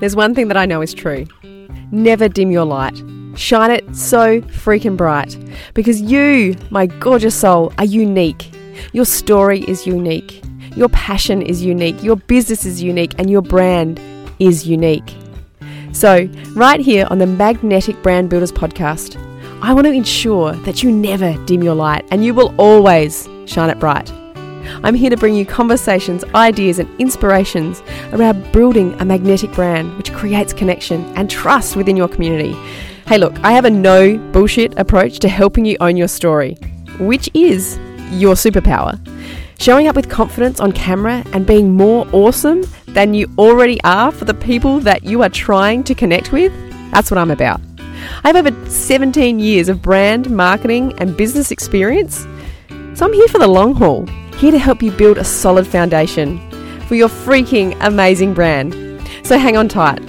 There's one thing that I know is true never dim your light. Shine it so freaking bright. Because you, my gorgeous soul, are unique. Your story is unique. Your passion is unique. Your business is unique. And your brand is unique. So, right here on the Magnetic Brand Builders podcast, I want to ensure that you never dim your light and you will always shine it bright. I'm here to bring you conversations, ideas, and inspirations around building a magnetic brand which creates connection and trust within your community. Hey, look, I have a no bullshit approach to helping you own your story, which is your superpower. Showing up with confidence on camera and being more awesome than you already are for the people that you are trying to connect with, that's what I'm about. I have over 17 years of brand, marketing, and business experience, so I'm here for the long haul here to help you build a solid foundation for your freaking amazing brand. So hang on tight.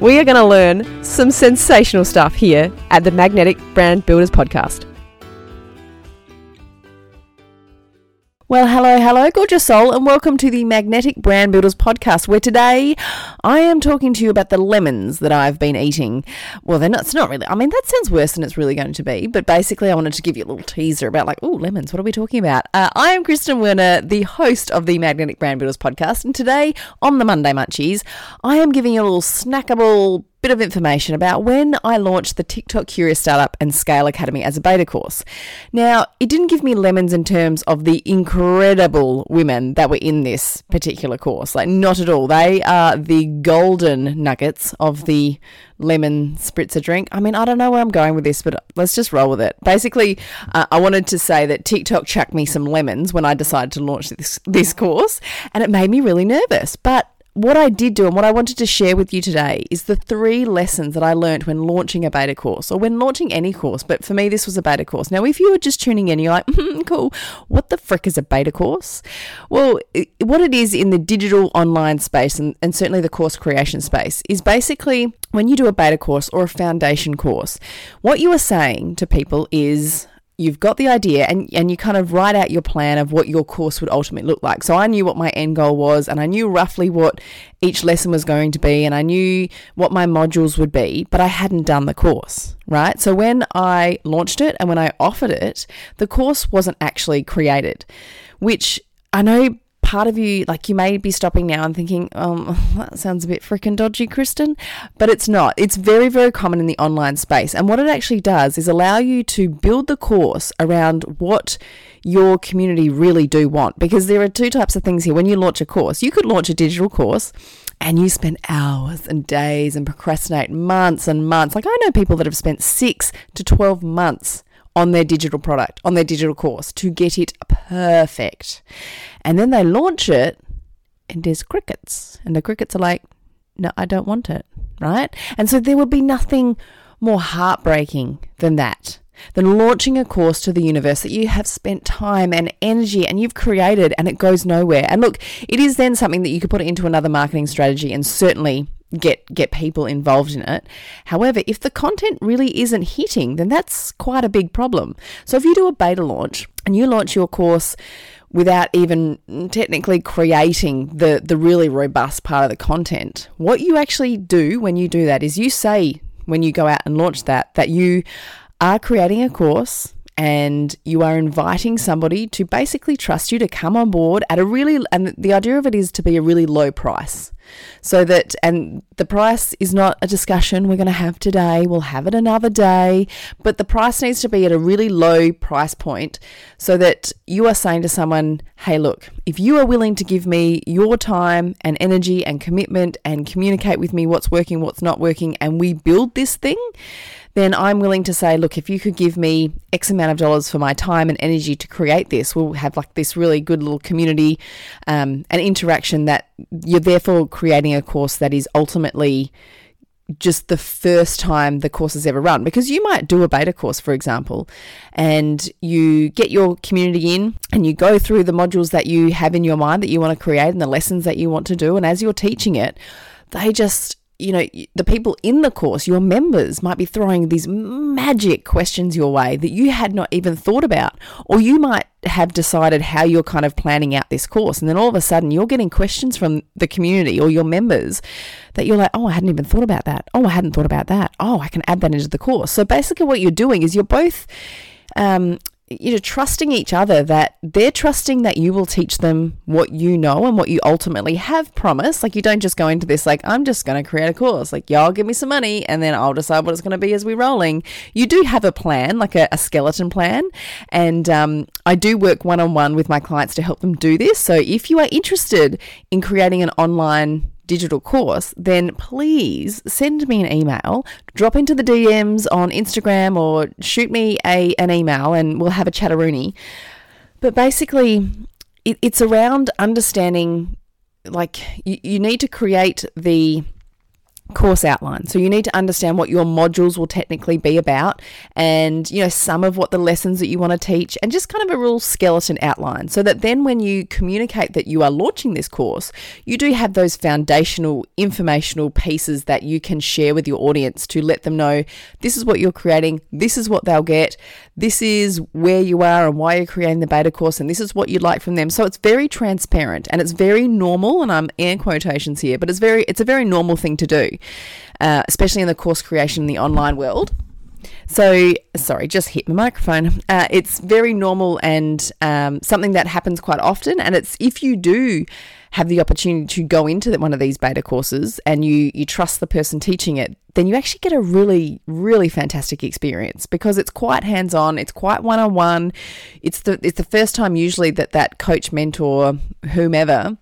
We are going to learn some sensational stuff here at the Magnetic Brand Builders Podcast. Well, hello, hello, gorgeous soul, and welcome to the Magnetic Brand Builders podcast, where today I am talking to you about the lemons that I've been eating. Well, they're not, it's not really, I mean, that sounds worse than it's really going to be, but basically, I wanted to give you a little teaser about, like, oh, lemons, what are we talking about? Uh, I am Kristen Werner, the host of the Magnetic Brand Builders podcast, and today on the Monday Munchies, I am giving you a little snackable bit of information about when I launched the TikTok Curious Startup and Scale Academy as a beta course. Now, it didn't give me lemons in terms of the incredible women that were in this particular course. Like, not at all. They are the golden nuggets of the lemon spritzer drink. I mean, I don't know where I'm going with this, but let's just roll with it. Basically, uh, I wanted to say that TikTok chucked me some lemons when I decided to launch this this course, and it made me really nervous. But what I did do and what I wanted to share with you today is the three lessons that I learned when launching a beta course or when launching any course. But for me, this was a beta course. Now, if you were just tuning in, you're like, mm, cool, what the frick is a beta course? Well, it, what it is in the digital online space and, and certainly the course creation space is basically when you do a beta course or a foundation course, what you are saying to people is, you've got the idea and, and you kind of write out your plan of what your course would ultimately look like. So I knew what my end goal was and I knew roughly what each lesson was going to be and I knew what my modules would be, but I hadn't done the course, right? So when I launched it and when I offered it, the course wasn't actually created, which I know part of you, like you may be stopping now and thinking, um, that sounds a bit freaking dodgy, Kristen. But it's not. It's very, very common in the online space. And what it actually does is allow you to build the course around what your community really do want. Because there are two types of things here. When you launch a course, you could launch a digital course and you spend hours and days and procrastinate months and months. Like I know people that have spent six to 12 months on their digital product, on their digital course to get it perfect. And then they launch it and there's crickets. And the crickets are like, no, I don't want it. Right? And so there would be nothing more heartbreaking than that. Than launching a course to the universe that you have spent time and energy and you've created and it goes nowhere. And look, it is then something that you could put into another marketing strategy and certainly get get people involved in it. However, if the content really isn't hitting, then that's quite a big problem. So if you do a beta launch and you launch your course without even technically creating the the really robust part of the content, what you actually do when you do that is you say when you go out and launch that that you are creating a course and you are inviting somebody to basically trust you to come on board at a really and the idea of it is to be a really low price. So that and the price is not a discussion we're going to have today. We'll have it another day. But the price needs to be at a really low price point so that you are saying to someone hey look if you are willing to give me your time and energy and commitment and communicate with me what's working what's not working and we build this thing then I'm willing to say, look, if you could give me X amount of dollars for my time and energy to create this, we'll have like this really good little community um, and interaction that you're therefore creating a course that is ultimately just the first time the course is ever run. Because you might do a beta course for example and you get your community in and you go through the modules that you have in your mind that you want to create and the lessons that you want to do. And as you're teaching it they just you know, the people in the course, your members, might be throwing these magic questions your way that you had not even thought about. Or you might have decided how you're kind of planning out this course. And then all of a sudden, you're getting questions from the community or your members that you're like, oh, I hadn't even thought about that. Oh, I hadn't thought about that. Oh, I can add that into the course. So basically, what you're doing is you're both um, you know, trusting each other that they're trusting that you will teach them what you know and what you ultimately have promised. Like you don't just go into this like, I'm just going to create a course. Like y'all give me some money and then I'll decide what it's going to be as we're rolling. You do have a plan, like a, a skeleton plan. And um, I do work one on one with my clients to help them do this. So if you are interested in creating an online digital course, then please send me an email, drop into the DMs on Instagram or shoot me a an email and we'll have a chatteroonie. But basically, it, it's around understanding like you, you need to create the course outline. So you need to understand what your modules will technically be about and you know some of what the lessons that you want to teach and just kind of a real skeleton outline so that then when you communicate that you are launching this course, you do have those foundational informational pieces that you can share with your audience to let them know this is what you're creating, this is what they'll get, this is where you are and why you're creating the beta course and this is what you'd like from them. So it's very transparent and it's very normal and I'm air quotations here, but it's very it's a very normal thing to do uh, especially in the course creation in the online world. So, sorry, just hit my microphone. Uh, it's very normal and um, something that happens quite often. And it's if you do have the opportunity to go into one of these beta courses and you you trust the person teaching it, then you actually get a really really fantastic experience because it's quite hands on. It's quite one on one. It's the it's the first time usually that that coach, mentor, whomever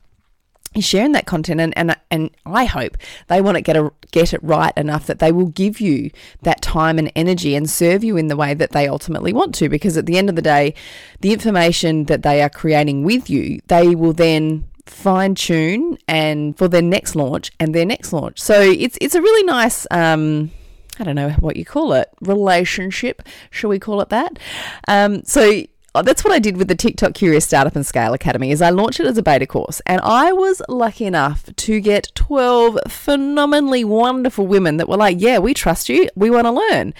sharing that content and, and and I hope they want to get a, get it right enough that they will give you that time and energy and serve you in the way that they ultimately want to because at the end of the day the information that they are creating with you they will then fine tune and for their next launch and their next launch. So it's it's a really nice um, I don't know what you call it relationship shall we call it that? Um, so Oh, that's what I did with the TikTok Curious Startup and Scale Academy is I launched it as a beta course and I was lucky enough to get 12 phenomenally wonderful women that were like, yeah, we trust you. We want to learn,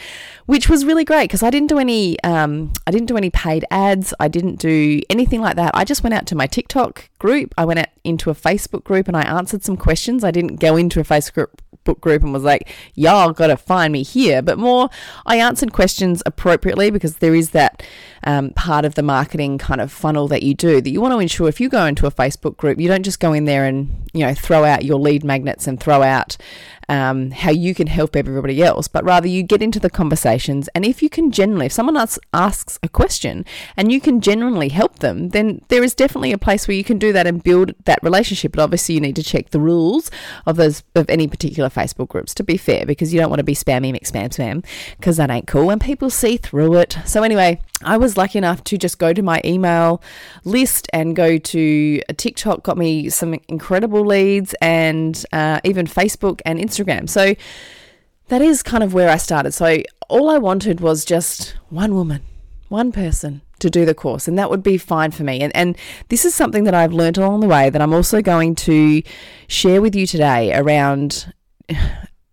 which was really great because I didn't do any, um, I didn't do any paid ads. I didn't do anything like that. I just went out to my TikTok group. I went into a Facebook group and I answered some questions. I didn't go into a Facebook group and was like, y'all got to find me here. But more, I answered questions appropriately because there is that um, part of the marketing kind of funnel that you do that you want to ensure if you go into a Facebook group, you don't just go in there and, you know, throw out your lead magnets and throw out um, how you can help everybody else, but rather you get into the conversations. And if you can generally, if someone else asks a question and you can genuinely help them, then there is definitely a place where you can do that and build that relationship. But obviously, you need to check the rules of those of any particular Facebook groups to be fair, because you don't want to be spammy, mix spam, spam, because that ain't cool and people see through it. So anyway, I was lucky enough to just go to my email list and go to TikTok, got me some incredible leads, and uh, even Facebook and Instagram. So that is kind of where I started. So all I wanted was just one woman, one person to do the course, and that would be fine for me. And, and this is something that I've learned along the way that I'm also going to share with you today around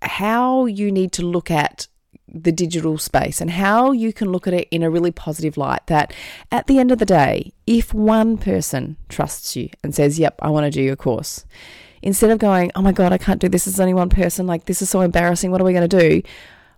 how you need to look at the digital space and how you can look at it in a really positive light that at the end of the day, if one person trusts you and says, Yep, I want to do your course, instead of going, Oh my God, I can't do this, there's only one person, like this is so embarrassing, what are we going to do?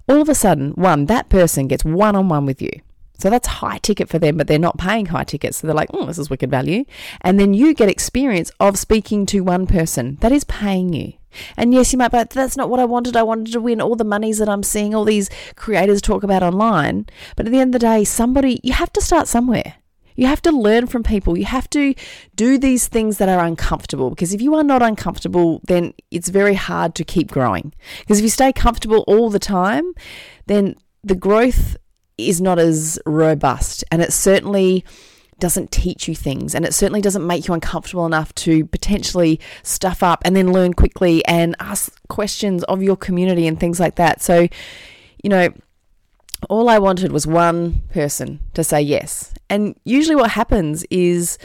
All of a sudden, one, that person gets one on one with you. So that's high ticket for them, but they're not paying high tickets. So they're like, oh, this is wicked value. And then you get experience of speaking to one person that is paying you. And yes, you might, but that's not what I wanted. I wanted to win all the monies that I'm seeing all these creators talk about online. But at the end of the day, somebody, you have to start somewhere. You have to learn from people. You have to do these things that are uncomfortable because if you are not uncomfortable, then it's very hard to keep growing. Because if you stay comfortable all the time, then the growth is not as robust. And it certainly doesn't teach you things and it certainly doesn't make you uncomfortable enough to potentially stuff up and then learn quickly and ask questions of your community and things like that. So, you know, all I wanted was one person to say yes. And usually what happens is,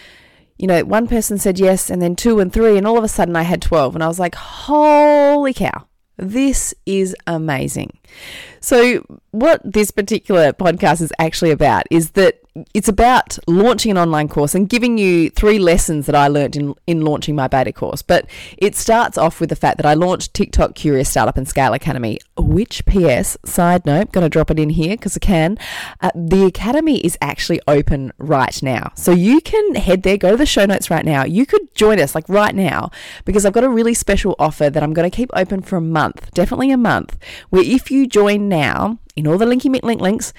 you know, one person said yes and then two and three and all of a sudden I had 12 and I was like, "Holy cow." This is amazing. So, what this particular podcast is actually about is that it's about launching an online course and giving you three lessons that I learned in, in launching my beta course. But it starts off with the fact that I launched TikTok Curious Startup and Scale Academy, which, PS, side note, going to drop it in here because I can. Uh, the academy is actually open right now. So you can head there, go to the show notes right now. You could join us like right now because I've got a really special offer that I'm going to keep open for a month, definitely a month, where if you join now in all the linky link links,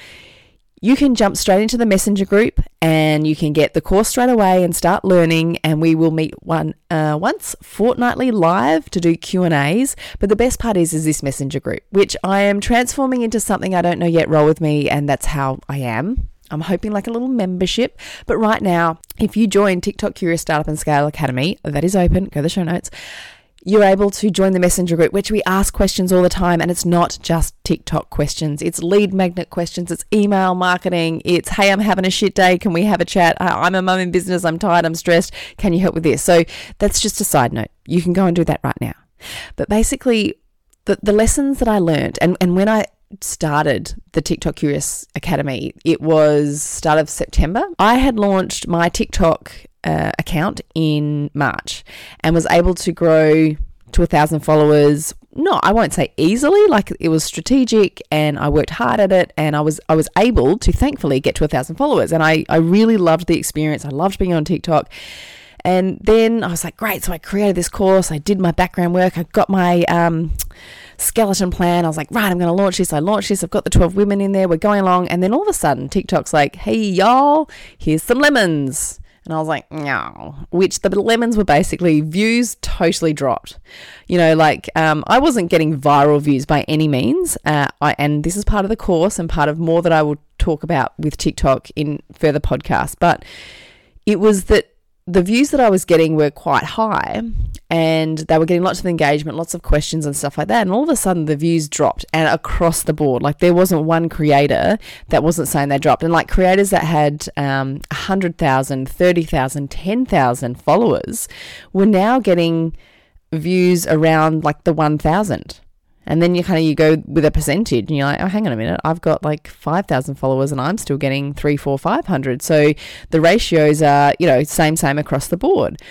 you can jump straight into the messenger group and you can get the course straight away and start learning. And we will meet one uh, once fortnightly live to do q&a's but the best part is is this messenger group which i am transforming into something i don't know yet. Roll with me and that's how i am. I'm hoping like a little membership. But right now, if you join TikTok Curious Startup and Scale Academy, that is open, go to the show notes you're able to join the messenger group, which we ask questions all the time. And it's not just TikTok questions, it's lead magnet questions, it's email marketing, it's, hey, I'm having a shit day. Can we have a chat? Uh, I'm a mum in business. I'm tired. I'm stressed. Can you help with this? So that's just a side note. You can go and do that right now. But basically, the, the lessons that I learned, and, and when I started the TikTok Curious Academy, it was start of September. I had launched my TikTok uh, account in March and was able to grow to a thousand followers. No, I won't say easily. Like it was strategic, and I worked hard at it, and I was I was able to thankfully get to a thousand followers, and I I really loved the experience. I loved being on TikTok. And then I was like, great. So I created this course. I did my background work. I got my um, skeleton plan. I was like, right, I'm going to launch this. I launched this. I've got the 12 women in there. We're going along. And then all of a sudden, TikTok's like, hey, y'all, here's some lemons. And I was like, no, which the lemons were basically views totally dropped. You know, like um, I wasn't getting viral views by any means. Uh, I, and this is part of the course and part of more that I will talk about with TikTok in further podcasts. But it was that the views that I was getting were quite high and they were getting lots of engagement, lots of questions and stuff like that. And all of a sudden the views dropped and across the board. Like there wasn't one creator that wasn't saying they dropped. And like creators that had um, 100,000, 30,000, 10,000 followers were now getting views around like the 1,000. And then you kind of you go with a percentage, and you're like, oh, hang on a minute, I've got like five thousand followers, and I'm still getting three, four, five hundred. So the ratios are, you know, same, same across the board.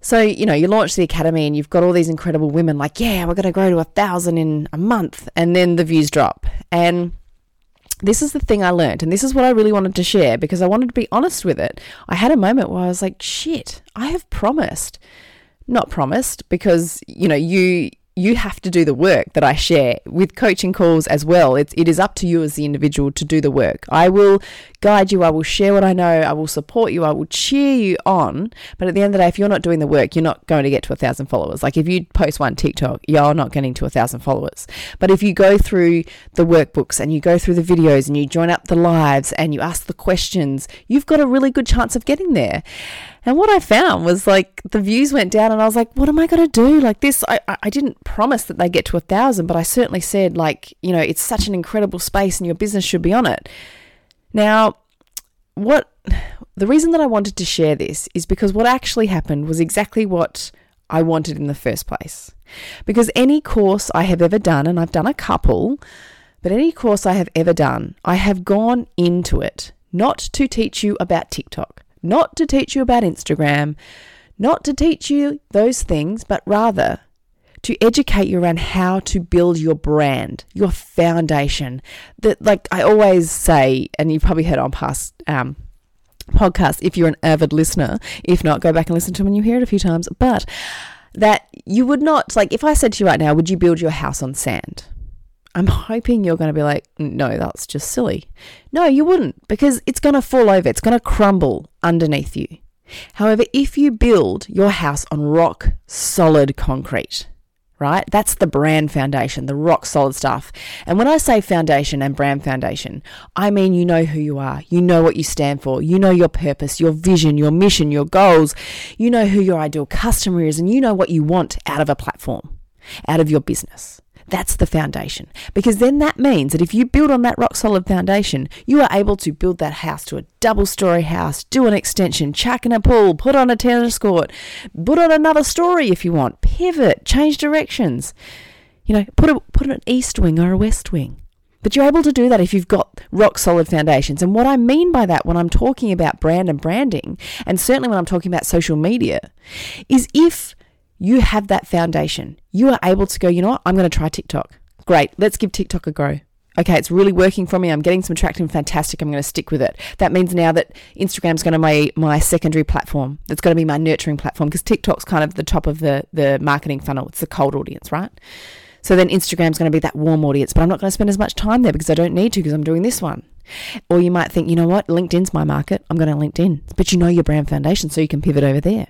So you know, you launch the academy, and you've got all these incredible women, like, yeah, we're going to grow to a thousand in a month, and then the views drop. And this is the thing I learned, and this is what I really wanted to share because I wanted to be honest with it. I had a moment where I was like, shit, I have promised, not promised, because you know, you you have to do the work that I share with coaching calls as well. It's, it is up to you as the individual to do the work. I will guide you, I will share what I know, I will support you, I will cheer you on. But at the end of the day, if you're not doing the work, you're not going to get to a thousand followers. Like if you post one TikTok, you're not getting to a thousand followers. But if you go through the workbooks and you go through the videos and you join up the lives and you ask the questions, you've got a really good chance of getting there. And what I found was like the views went down, and I was like, what am I going to do? Like this, I, I didn't promise that they get to a thousand, but I certainly said, like, you know, it's such an incredible space and your business should be on it. Now, what the reason that I wanted to share this is because what actually happened was exactly what I wanted in the first place. Because any course I have ever done, and I've done a couple, but any course I have ever done, I have gone into it not to teach you about TikTok not to teach you about Instagram, not to teach you those things, but rather to educate you around how to build your brand, your foundation. That, like I always say, and you've probably heard on past um, podcasts if you're an avid listener. If not, go back and listen to them when you hear it a few times. But that you would not, like, if I said to you right now, would you build your house on sand? I'm hoping you're going to be like, no, that's just silly. No, you wouldn't because it's going to fall over, it's going to crumble underneath you. However, if you build your house on rock solid concrete, right? That's the brand foundation, the rock solid stuff. And when I say foundation and brand foundation, I mean you know who you are, you know what you stand for, you know your purpose, your vision, your mission, your goals, you know who your ideal customer is, and you know what you want out of a platform, out of your business. That's the foundation. Because then that means that if you build on that rock solid foundation, you are able to build that house to a double story house, do an extension, chuck in a pool, put on a tennis court, put on another story if you want, pivot, change directions. You know, put a put an east wing or a west wing. But you're able to do that if you've got rock solid foundations. And what I mean by that when I'm talking about brand and branding, and certainly when I'm talking about social media, is if you have that foundation, you are able to go, you know what, I'm going to try TikTok. Great, let's give TikTok a go. Okay, it's really working for me. I'm getting some traction. Fantastic. I'm going to stick with it. That means now that Instagram's going to be my secondary platform. That's going to be my nurturing platform because TikTok's kind of the top of the, the marketing funnel. It's the cold audience, right? So then Instagram's going to be that warm audience, but I'm not going to spend as much time there because I don't need to because I'm doing this one. Or you might think, you know what, LinkedIn's my market. I'm going to LinkedIn. But you know your brand foundation, so you can pivot over there.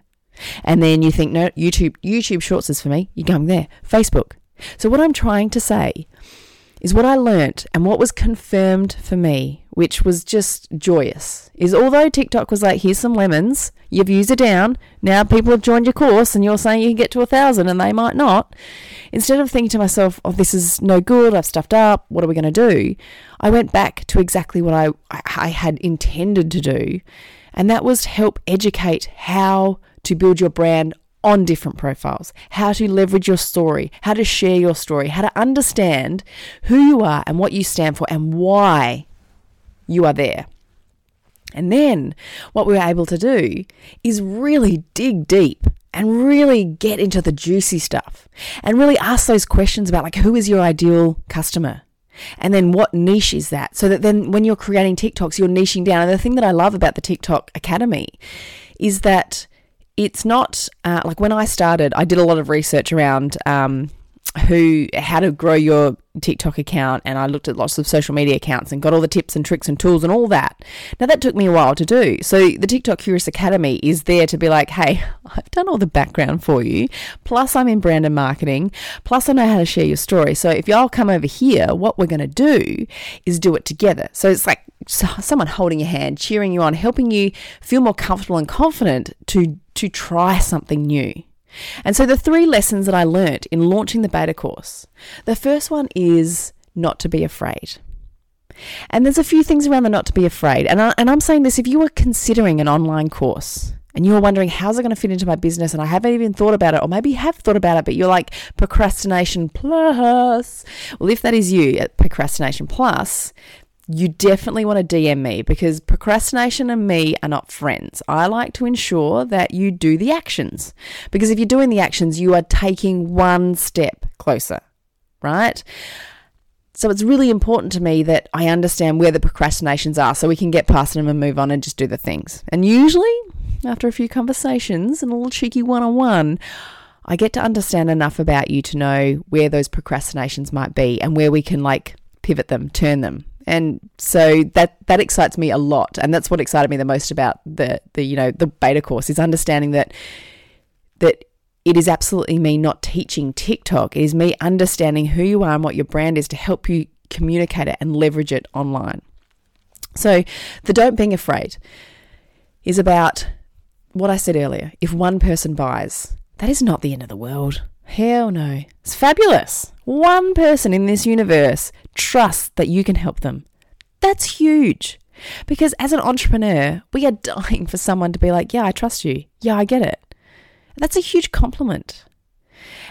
And then you think, no, YouTube, YouTube Shorts is for me. You're going there. Facebook. So what I'm trying to say is what I learnt and what was confirmed for me, which was just joyous, is although TikTok was like, here's some lemons, you've used it down, now people have joined your course and you're saying you can get to a thousand and they might not. Instead of thinking to myself, oh, this is no good, I've stuffed up, what are we going to do? I went back to exactly what I, I had intended to do, and that was to help educate how to build your brand on different profiles, how to leverage your story, how to share your story, how to understand who you are and what you stand for and why you are there. And then what we were able to do is really dig deep and really get into the juicy stuff and really ask those questions about like who is your ideal customer? And then what niche is that? So that then when you're creating TikToks, you're niching down. And the thing that I love about the TikTok Academy is that it's not uh, like when I started, I did a lot of research around um, who, how to grow your TikTok account, and I looked at lots of social media accounts and got all the tips and tricks and tools and all that. Now, that took me a while to do. So, the TikTok Curious Academy is there to be like, hey, I've done all the background for you, plus, I'm in brand and marketing, plus, I know how to share your story. So, if y'all come over here, what we're going to do is do it together. So, it's like someone holding your hand, cheering you on, helping you feel more comfortable and confident to to try something new. And so the three lessons that I learnt in launching the beta course. The first one is not to be afraid. And there's a few things around the not to be afraid. And, I, and I'm saying this if you were considering an online course and you were wondering, how's it going to fit into my business? And I haven't even thought about it, or maybe you have thought about it, but you're like, procrastination plus. Well, if that is you at procrastination plus, you definitely want to DM me because procrastination and me are not friends. I like to ensure that you do the actions because if you're doing the actions, you are taking one step closer, right? So it's really important to me that I understand where the procrastinations are so we can get past them and move on and just do the things. And usually, after a few conversations and a little cheeky one on one, I get to understand enough about you to know where those procrastinations might be and where we can like pivot them, turn them, and so that that excites me a lot. And that's what excited me the most about the the you know the beta course is understanding that that it is absolutely me not teaching TikTok. It is me understanding who you are and what your brand is to help you communicate it and leverage it online. So the don't being afraid is about what I said earlier. If one person buys that is not the end of the world Hell no. It's fabulous. One person in this universe trusts that you can help them. That's huge. Because as an entrepreneur, we are dying for someone to be like, yeah, I trust you. Yeah, I get it. That's a huge compliment.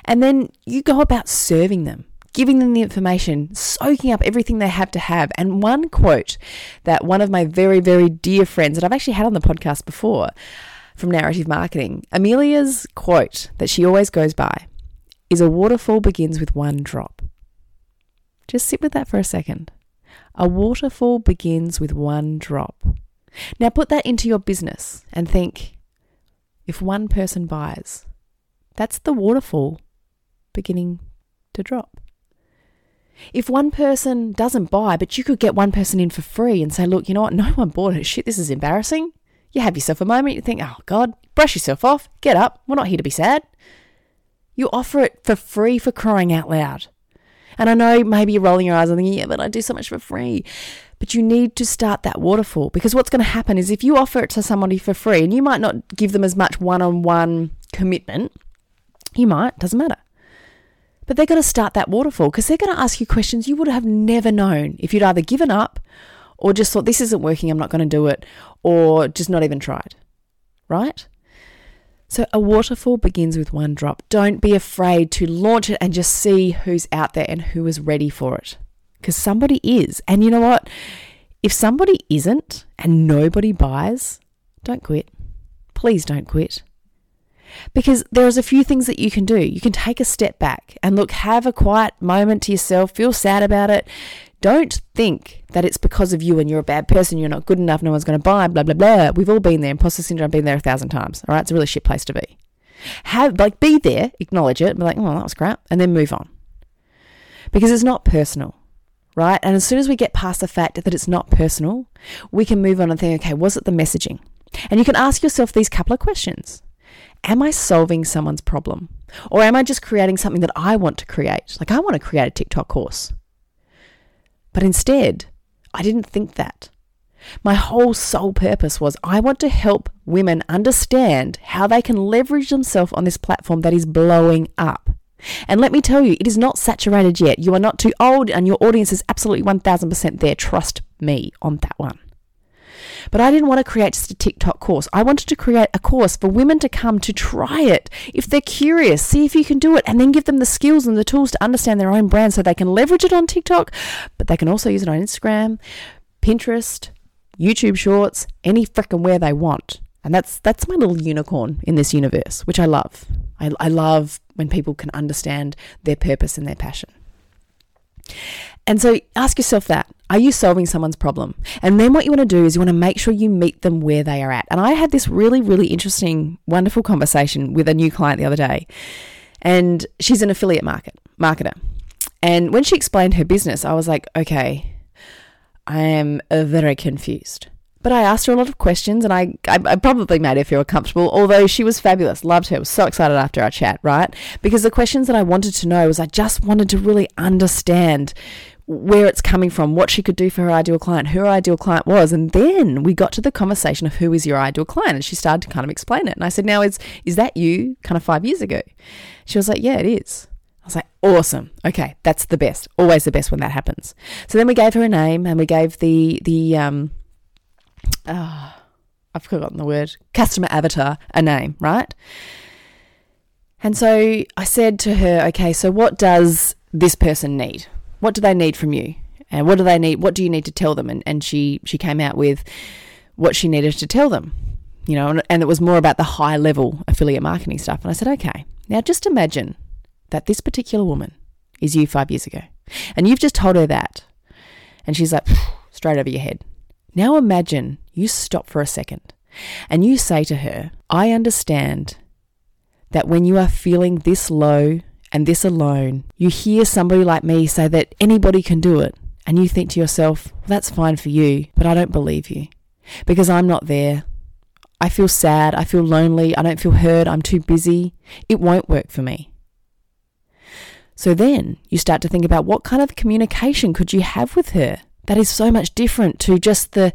And then you go about serving them, giving them the information, soaking up everything they have to have. And one quote that one of my very, very dear friends that I've actually had on the podcast before from Narrative Marketing, Amelia's quote that she always goes by is a waterfall begins with one drop. Just sit with that for a second. A waterfall begins with one drop. Now put that into your business and think if one person buys, that's the waterfall beginning to drop. If one person doesn't buy, but you could get one person in for free and say, look, you know what? No one bought it. Shit, this is embarrassing. You have yourself a moment. You think, oh, God, brush yourself off. Get up. We're not here to be sad. You offer it for free for crying out loud. And I know maybe you're rolling your eyes and thinking, yeah, but I do so much for free. But you need to start that waterfall because what's going to happen is if you offer it to somebody for free and you might not give them as much one on one commitment, you might, doesn't matter. But they're going to start that waterfall because they're going to ask you questions you would have never known if you'd either given up or just thought, this isn't working, I'm not going to do it, or just not even tried. Right? So, a waterfall begins with one drop. Don't be afraid to launch it and just see who's out there and who is ready for it. Because somebody is. And you know what? If somebody isn't and nobody buys, don't quit. Please don't quit. Because there's a few things that you can do. You can take a step back and look, have a quiet moment to yourself, feel sad about it. Don't think that it's because of you and you're a bad person, you're not good enough, no one's going to buy, blah, blah, blah. We've all been there. Imposter syndrome, been there a thousand times. All right. It's a really shit place to be. Have, like, be there, acknowledge it, be like, oh, that was crap, and then move on. Because it's not personal, right? And as soon as we get past the fact that it's not personal, we can move on and think, okay, was it the messaging? And you can ask yourself these couple of questions am I solving someone's problem? Or am I just creating something that I want to create? Like, I want to create a TikTok course. But instead, I didn't think that. My whole sole purpose was I want to help women understand how they can leverage themselves on this platform that is blowing up. And let me tell you, it is not saturated yet. You are not too old, and your audience is absolutely 1000% there. Trust me on that one. But I didn't want to create just a TikTok course. I wanted to create a course for women to come to try it. If they're curious, see if you can do it, and then give them the skills and the tools to understand their own brand so they can leverage it on TikTok, but they can also use it on Instagram, Pinterest, YouTube Shorts, any frickin' where they want. And that's that's my little unicorn in this universe, which I love. I, I love when people can understand their purpose and their passion. And so ask yourself that are you solving someone's problem? And then what you want to do is you want to make sure you meet them where they are at. And I had this really, really interesting, wonderful conversation with a new client the other day. And she's an affiliate market marketer. And when she explained her business, I was like, okay, I am very confused. But I asked her a lot of questions and I, I, I, probably made her feel comfortable, although she was fabulous, loved her, was so excited after our chat, right? Because the questions that I wanted to know was I just wanted to really understand where it's coming from, what she could do for her ideal client, who her ideal client was. And then we got to the conversation of who is your ideal client. And she started to kind of explain it. And I said, Now, is, is that you kind of five years ago? She was like, Yeah, it is. I was like, Awesome. Okay, that's the best. Always the best when that happens. So then we gave her a name and we gave the, the, um, oh, I've forgotten the word, customer avatar a name, right? And so I said to her, Okay, so what does this person need? What do they need from you? And what do they need? What do you need to tell them? And, and she, she came out with what she needed to tell them, you know, and, and it was more about the high level affiliate marketing stuff. And I said, okay, now just imagine that this particular woman is you five years ago and you've just told her that. And she's like, straight over your head. Now imagine you stop for a second and you say to her, I understand that when you are feeling this low and this alone, you hear somebody like me say that anybody can do it, and you think to yourself, well, that's fine for you, but I don't believe you because I'm not there. I feel sad, I feel lonely, I don't feel heard, I'm too busy. It won't work for me. So then you start to think about what kind of communication could you have with her that is so much different to just the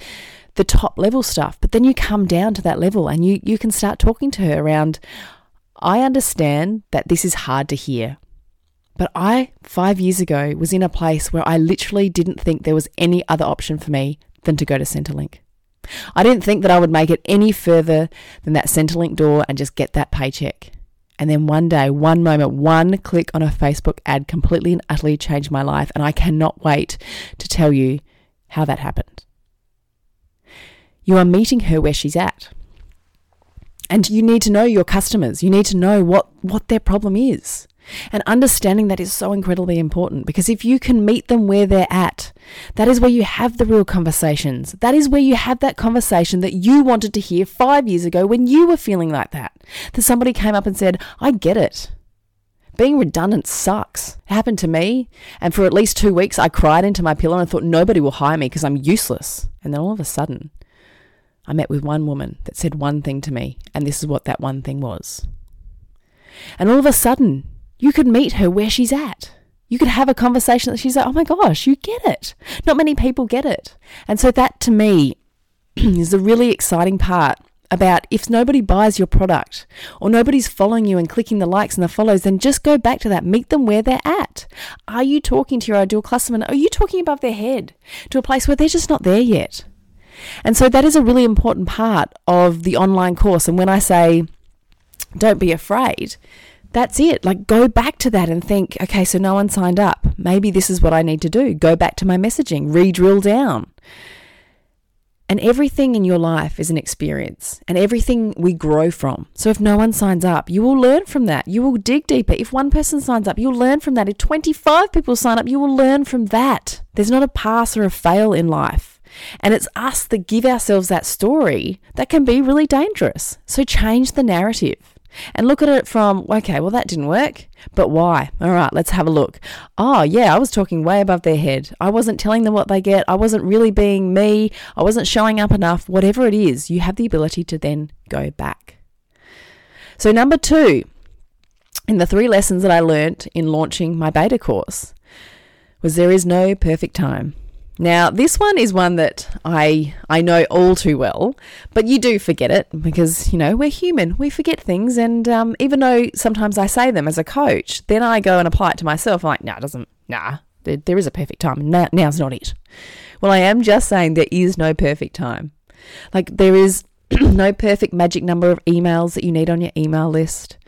the top level stuff. But then you come down to that level and you you can start talking to her around I understand that this is hard to hear. But I, five years ago, was in a place where I literally didn't think there was any other option for me than to go to Centrelink. I didn't think that I would make it any further than that Centrelink door and just get that paycheck. And then one day, one moment, one click on a Facebook ad completely and utterly changed my life. And I cannot wait to tell you how that happened. You are meeting her where she's at. And you need to know your customers. You need to know what, what their problem is. And understanding that is so incredibly important because if you can meet them where they're at, that is where you have the real conversations. That is where you have that conversation that you wanted to hear five years ago when you were feeling like that. That somebody came up and said, I get it. Being redundant sucks. It happened to me. And for at least two weeks, I cried into my pillow and thought nobody will hire me because I'm useless. And then all of a sudden, I met with one woman that said one thing to me, and this is what that one thing was. And all of a sudden, you could meet her where she's at. You could have a conversation that she's like, oh my gosh, you get it. Not many people get it. And so that to me is the really exciting part about if nobody buys your product or nobody's following you and clicking the likes and the follows, then just go back to that. Meet them where they're at. Are you talking to your ideal customer? Are you talking above their head to a place where they're just not there yet? And so that is a really important part of the online course. And when I say don't be afraid. That's it. Like, go back to that and think, okay, so no one signed up. Maybe this is what I need to do. Go back to my messaging, re drill down. And everything in your life is an experience and everything we grow from. So if no one signs up, you will learn from that. You will dig deeper. If one person signs up, you'll learn from that. If 25 people sign up, you will learn from that. There's not a pass or a fail in life. And it's us that give ourselves that story that can be really dangerous. So change the narrative and look at it from, okay, well, that didn't work, but why? All right, let's have a look. Oh, yeah, I was talking way above their head. I wasn't telling them what they get. I wasn't really being me. I wasn't showing up enough. Whatever it is, you have the ability to then go back. So, number two, in the three lessons that I learnt in launching my beta course, was there is no perfect time. Now, this one is one that I I know all too well, but you do forget it because you know we're human. We forget things, and um, even though sometimes I say them as a coach, then I go and apply it to myself. I'm like, nah, it doesn't. Nah, there, there is a perfect time. Now, now's not it. Well, I am just saying there is no perfect time. Like there is no perfect magic number of emails that you need on your email list.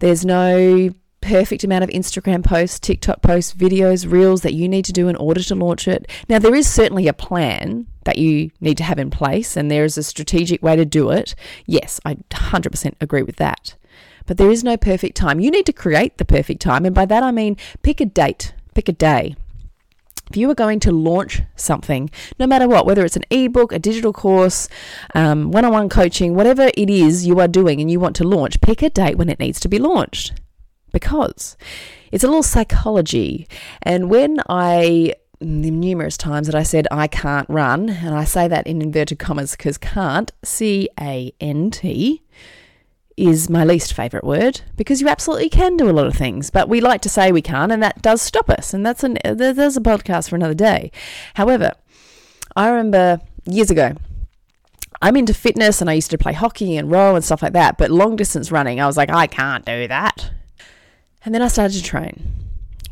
There's no perfect amount of Instagram posts, TikTok posts, videos, reels that you need to do in order to launch it. Now, there is certainly a plan that you need to have in place, and there is a strategic way to do it. Yes, I 100% agree with that. But there is no perfect time. You need to create the perfect time, and by that I mean pick a date, pick a day. If you are going to launch something, no matter what, whether it's an ebook, a digital course, one on one coaching, whatever it is you are doing and you want to launch, pick a date when it needs to be launched because it's a little psychology. And when I numerous times that I said I can't run, and I say that in inverted commas because can't, C A N T, is my least favourite word because you absolutely can do a lot of things, but we like to say we can't, and that does stop us. And that's an there's a podcast for another day. However, I remember years ago. I'm into fitness and I used to play hockey and row and stuff like that, but long distance running, I was like, I can't do that. And then I started to train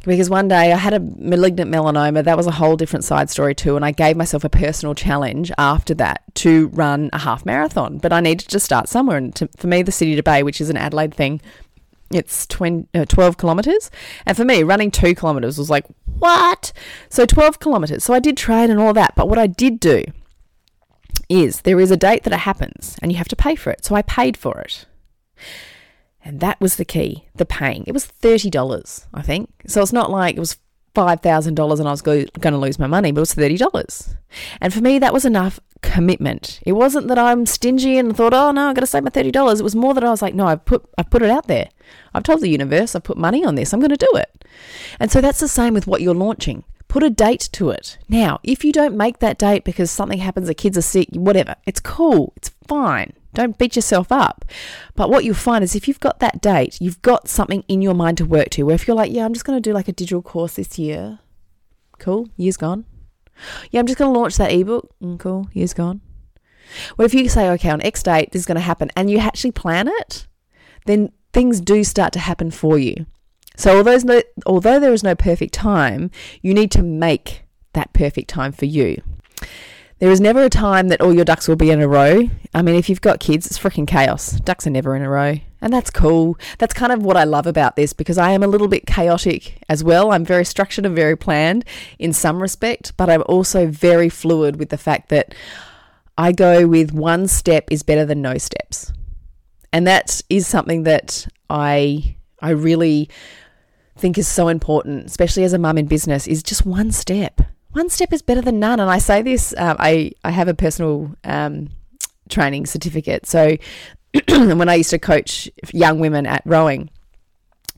because one day I had a malignant melanoma. That was a whole different side story, too. And I gave myself a personal challenge after that to run a half marathon. But I needed to start somewhere. And to, for me, the City to Bay, which is an Adelaide thing, it's 20, uh, 12 kilometres. And for me, running two kilometres was like, what? So 12 kilometres. So I did train and all that. But what I did do is there is a date that it happens and you have to pay for it. So I paid for it. And that was the key, the paying. It was $30, I think. So it's not like it was $5,000 and I was go- going to lose my money, but it was $30. And for me, that was enough commitment. It wasn't that I'm stingy and thought, oh no, I've got to save my $30. It was more that I was like, no, I've put, I've put it out there. I've told the universe, I've put money on this, I'm going to do it. And so that's the same with what you're launching. Put a date to it. Now, if you don't make that date because something happens, the kids are sick, whatever, it's cool, it's fine. Don't beat yourself up. But what you'll find is if you've got that date, you've got something in your mind to work to. Where if you're like, yeah, I'm just going to do like a digital course this year. Cool, year's gone. Yeah, I'm just going to launch that ebook. Mm, cool, year's gone. What if you say, okay, on X date, this is going to happen, and you actually plan it, then things do start to happen for you. So although, no, although there is no perfect time, you need to make that perfect time for you. There is never a time that all your ducks will be in a row. I mean, if you've got kids, it's freaking chaos. Ducks are never in a row. And that's cool. That's kind of what I love about this because I am a little bit chaotic as well. I'm very structured and very planned in some respect, but I'm also very fluid with the fact that I go with one step is better than no steps. And that is something that I I really think is so important, especially as a mum in business, is just one step one step is better than none. And I say this, um, I, I have a personal um, training certificate. So when I used to coach young women at rowing,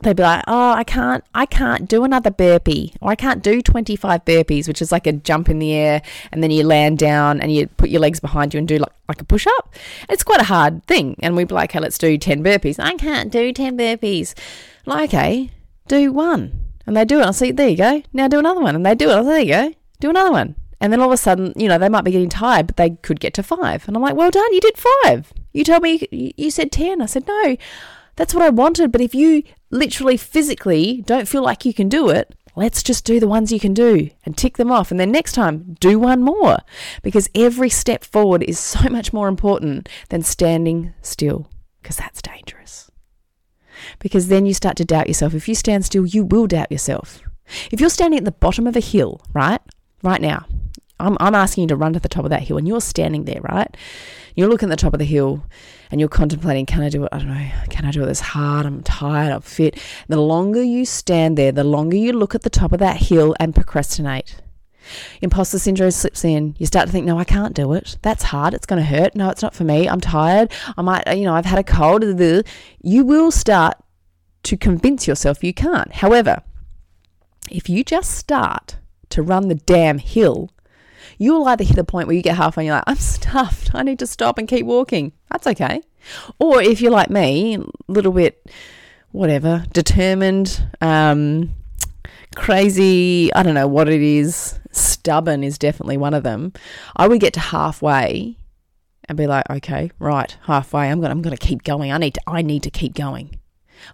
they'd be like, "Oh, I can't, I can't do another burpee, or I can't do 25 burpees, which is like a jump in the air and then you land down and you put your legs behind you and do like, like a push up. It's quite a hard thing." And we'd be like, "Okay, let's do 10 burpees." I can't do 10 burpees. like, okay, do one, and they do it. I see, there you go. Now do another one, and they do it. there you go do another one. And then all of a sudden, you know, they might be getting tired, but they could get to five. And I'm like, well done, you did five. You told me you said 10. I said, no, that's what I wanted. But if you literally physically don't feel like you can do it, let's just do the ones you can do and tick them off. And then next time, do one more because every step forward is so much more important than standing still because that's dangerous. because then you start to doubt yourself. If you stand still, you will doubt yourself. If you're standing at the bottom of a hill, right? Right now, I'm, I'm asking you to run to the top of that hill and you're standing there, right? You're looking at the top of the hill and you're contemplating, can I do it? I don't know. Can I do it this hard? I'm tired. I'm fit. The longer you stand there, the longer you look at the top of that hill and procrastinate. Imposter syndrome slips in. You start to think, no, I can't do it. That's hard. It's going to hurt. No, it's not for me. I'm tired. I might, you know, I've had a cold. You will start to convince yourself you can't. However, if you just start to run the damn hill, you'll either hit a point where you get halfway and you're like, I'm stuffed. I need to stop and keep walking. That's okay. Or if you're like me, a little bit, whatever, determined, um, crazy, I don't know what it is, stubborn is definitely one of them. I would get to halfway and be like, okay, right, halfway, I'm gonna I'm gonna keep going. I need to I need to keep going.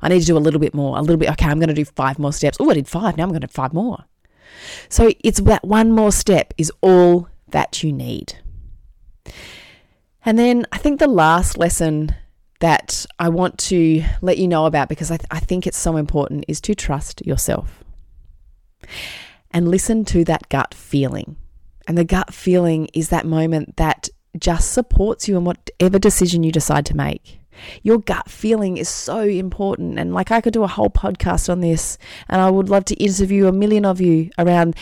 I need to do a little bit more, a little bit. Okay, I'm to do five more steps. Oh, I did five. Now I'm to do five more. So it's that one more step is all that you need. And then I think the last lesson that I want to let you know about because I, th- I think it's so important is to trust yourself and listen to that gut feeling. And the gut feeling is that moment that just supports you in whatever decision you decide to make. Your gut feeling is so important. And like I could do a whole podcast on this, and I would love to interview a million of you around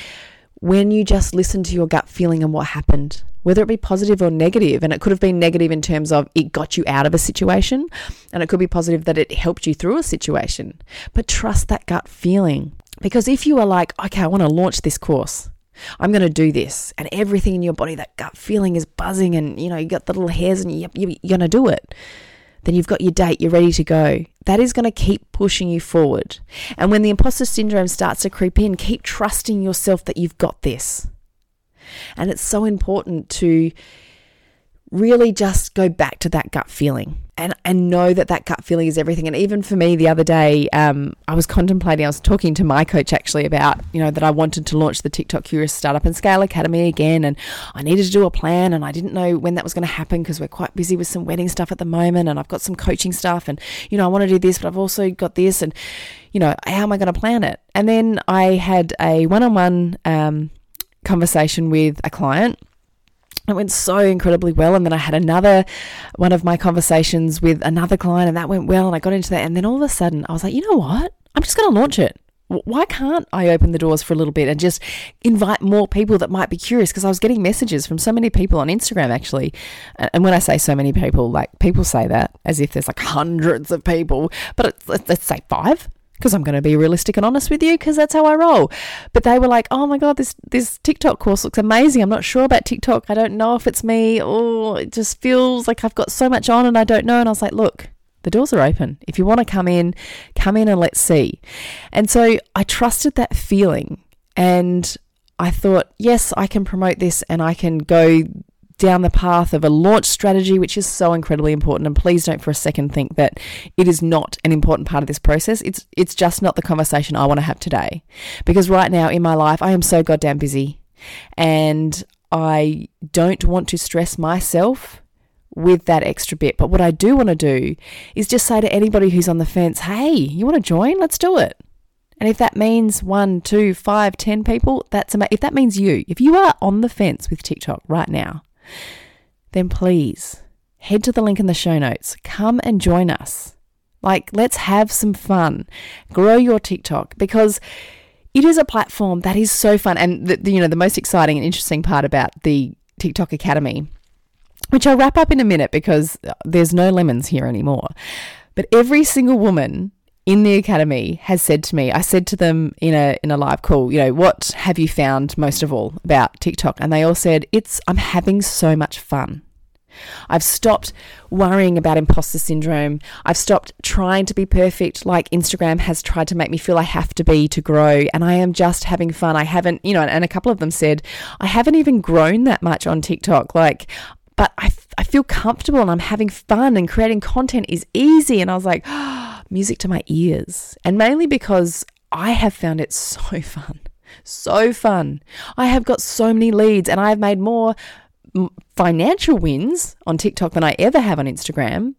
when you just listen to your gut feeling and what happened, whether it be positive or negative. And it could have been negative in terms of it got you out of a situation, and it could be positive that it helped you through a situation. But trust that gut feeling. Because if you are like, okay, I want to launch this course, I'm going to do this, and everything in your body, that gut feeling is buzzing, and you know, you got the little hairs, and you, you're going to do it then you've got your date, you're ready to go. That is going to keep pushing you forward. And when the imposter syndrome starts to creep in, keep trusting yourself that you've got this. And it's so important to really just go back to that gut feeling and and know that that gut feeling is everything. And even for me, the other day, um, I was contemplating. I was talking to my coach actually about you know that I wanted to launch the TikTok Curious Startup and Scale Academy again, and I needed to do a plan, and I didn't know when that was going to happen because we're quite busy with some wedding stuff at the moment, and I've got some coaching stuff, and you know I want to do this, but I've also got this, and you know how am I going to plan it? And then I had a one-on-one um, conversation with a client it went so incredibly well. And then I had another one of my conversations with another client, and that went well. And I got into that. And then all of a sudden, I was like, you know what? I'm just going to launch it. Why can't I open the doors for a little bit and just invite more people that might be curious? Because I was getting messages from so many people on Instagram, actually. And when I say so many people, like people say that as if there's like hundreds of people, but let's say five because I'm going to be realistic and honest with you because that's how I roll. But they were like, "Oh my god, this this TikTok course looks amazing. I'm not sure about TikTok. I don't know if it's me or it just feels like I've got so much on and I don't know." And I was like, "Look, the doors are open. If you want to come in, come in and let's see." And so I trusted that feeling and I thought, "Yes, I can promote this and I can go down the path of a launch strategy, which is so incredibly important. And please don't for a second think that it is not an important part of this process. It's it's just not the conversation I want to have today. Because right now in my life, I am so goddamn busy. And I don't want to stress myself with that extra bit. But what I do want to do is just say to anybody who's on the fence, hey, you want to join? Let's do it. And if that means one, two, five, ten people, that's amazing. If that means you, if you are on the fence with TikTok right now, then please head to the link in the show notes. Come and join us. Like, let's have some fun. Grow your TikTok because it is a platform that is so fun. And, the, you know, the most exciting and interesting part about the TikTok Academy, which I'll wrap up in a minute because there's no lemons here anymore. But every single woman in the academy has said to me, I said to them in a in a live call, you know, what have you found most of all about TikTok? And they all said, it's I'm having so much fun. I've stopped worrying about imposter syndrome. I've stopped trying to be perfect like Instagram has tried to make me feel I have to be to grow. And I am just having fun. I haven't, you know, and a couple of them said, I haven't even grown that much on TikTok. Like, but I, I feel comfortable and I'm having fun and creating content is easy. And I was like, oh, music to my ears. And mainly because I have found it so fun. So fun. I have got so many leads and I have made more financial wins on TikTok than I ever have on Instagram.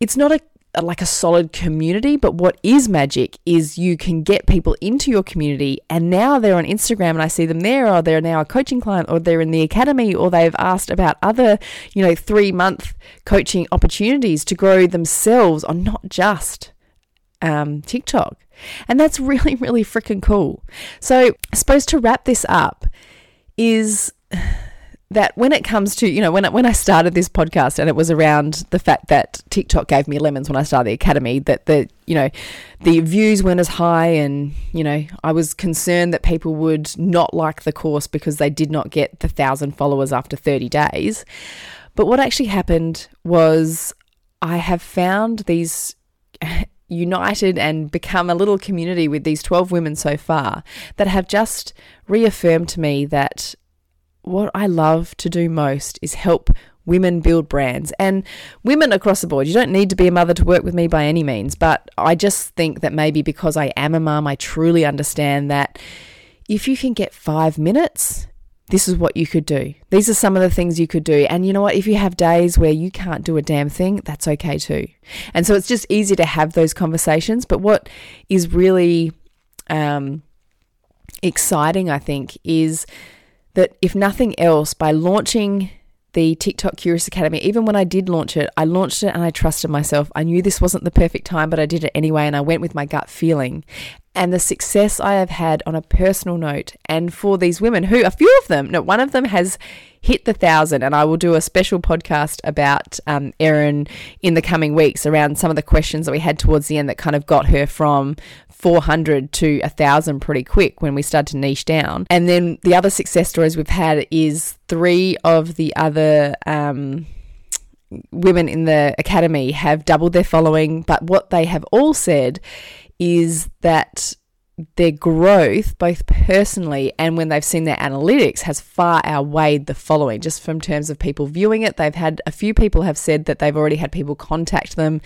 It's not a like a solid community, but what is magic is you can get people into your community and now they're on Instagram and I see them there or they're now a coaching client or they're in the academy or they've asked about other, you know, 3 month coaching opportunities to grow themselves on not just um, TikTok. And that's really, really freaking cool. So, I suppose to wrap this up is that when it comes to, you know, when, when I started this podcast and it was around the fact that TikTok gave me lemons when I started the academy, that the, you know, the views weren't as high and, you know, I was concerned that people would not like the course because they did not get the thousand followers after 30 days. But what actually happened was I have found these united and become a little community with these 12 women so far that have just reaffirmed to me that what I love to do most is help women build brands and women across the board. You don't need to be a mother to work with me by any means, but I just think that maybe because I am a mum, I truly understand that if you can get five minutes, this is what you could do. These are some of the things you could do. And you know what? If you have days where you can't do a damn thing, that's okay too. And so it's just easy to have those conversations. But what is really um, exciting, I think, is that if nothing else, by launching the TikTok Curious Academy, even when I did launch it, I launched it and I trusted myself. I knew this wasn't the perfect time, but I did it anyway and I went with my gut feeling. And the success I have had on a personal note, and for these women who, a few of them, no, one of them has hit the thousand, and I will do a special podcast about um, Erin in the coming weeks around some of the questions that we had towards the end that kind of got her from 400 to 1,000 pretty quick when we started to niche down. And then the other success stories we've had is three of the other. Um, women in the academy have doubled their following, but what they have all said is that their growth, both personally and when they've seen their analytics, has far outweighed the following. Just from terms of people viewing it, they've had a few people have said that they've already had people contact them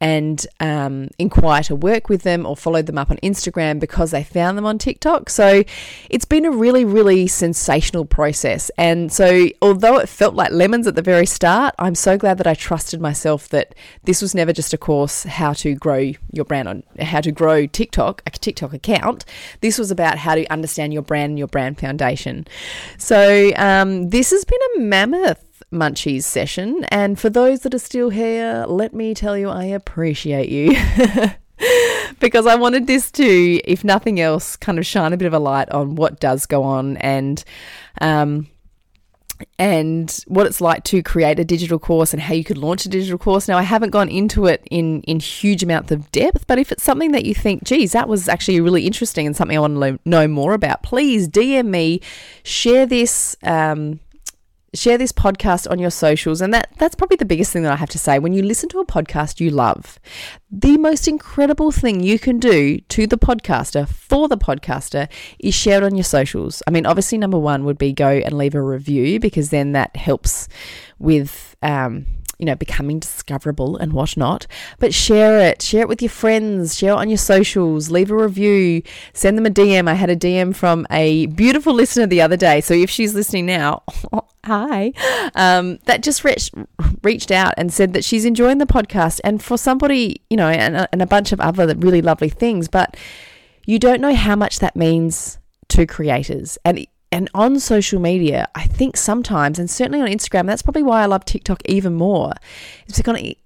and um, inquire to work with them or follow them up on Instagram because they found them on TikTok. So it's been a really, really sensational process. And so, although it felt like lemons at the very start, I'm so glad that I trusted myself that this was never just a course how to grow your brand on how to grow TikTok, a TikTok account. This was about how to understand your brand and your brand foundation. So, um, this has been a mammoth Munchies session. And for those that are still here, let me tell you, I appreciate you. because I wanted this to, if nothing else, kind of shine a bit of a light on what does go on and, um, and what it's like to create a digital course and how you could launch a digital course. Now, I haven't gone into it in in huge amounts of depth, but if it's something that you think, geez, that was actually really interesting and something I want to know more about, please DM me, share this. Um, share this podcast on your socials and that that's probably the biggest thing that I have to say. When you listen to a podcast you love the most incredible thing you can do to the podcaster for the podcaster is share it on your socials. I mean obviously number 1 would be go and leave a review because then that helps with um, you know, becoming discoverable and whatnot. But share it, share it with your friends, share it on your socials, leave a review, send them a DM. I had a DM from a beautiful listener the other day. So if she's listening now, hi, um, that just reached, reached out and said that she's enjoying the podcast. And for somebody, you know, and, and a bunch of other really lovely things, but you don't know how much that means to creators. And and on social media, I think sometimes, and certainly on Instagram, that's probably why I love TikTok even more. It's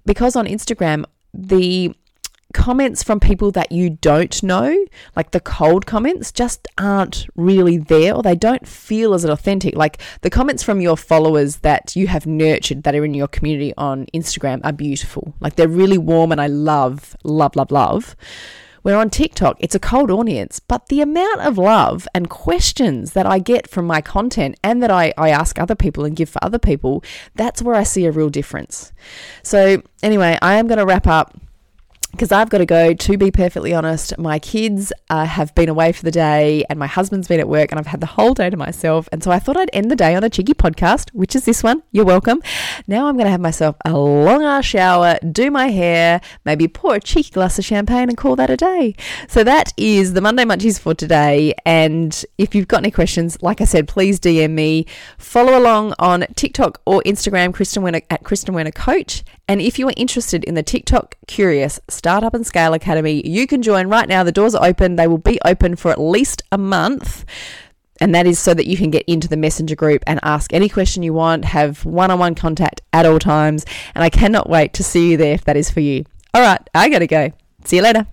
because on Instagram, the comments from people that you don't know, like the cold comments, just aren't really there or they don't feel as authentic. Like the comments from your followers that you have nurtured that are in your community on Instagram are beautiful. Like they're really warm and I love, love, love, love. Where on TikTok, it's a cold audience, but the amount of love and questions that I get from my content and that I, I ask other people and give for other people, that's where I see a real difference. So, anyway, I am going to wrap up because I've got to go. To be perfectly honest, my kids uh, have been away for the day and my husband's been at work and I've had the whole day to myself. And so I thought I'd end the day on a cheeky podcast, which is this one. You're welcome. Now I'm going to have myself a long ass shower, do my hair, maybe pour a cheeky glass of champagne and call that a day. So that is the Monday Munchies for today. And if you've got any questions, like I said, please DM me. Follow along on TikTok or Instagram, Kristen Werner, at Kristen Werner Coach And if you are interested in the TikTok Curious Startup and Scale Academy, you can join right now. The doors are open, they will be open for at least a month. And that is so that you can get into the messenger group and ask any question you want, have one on one contact at all times. And I cannot wait to see you there if that is for you. All right, I gotta go. See you later.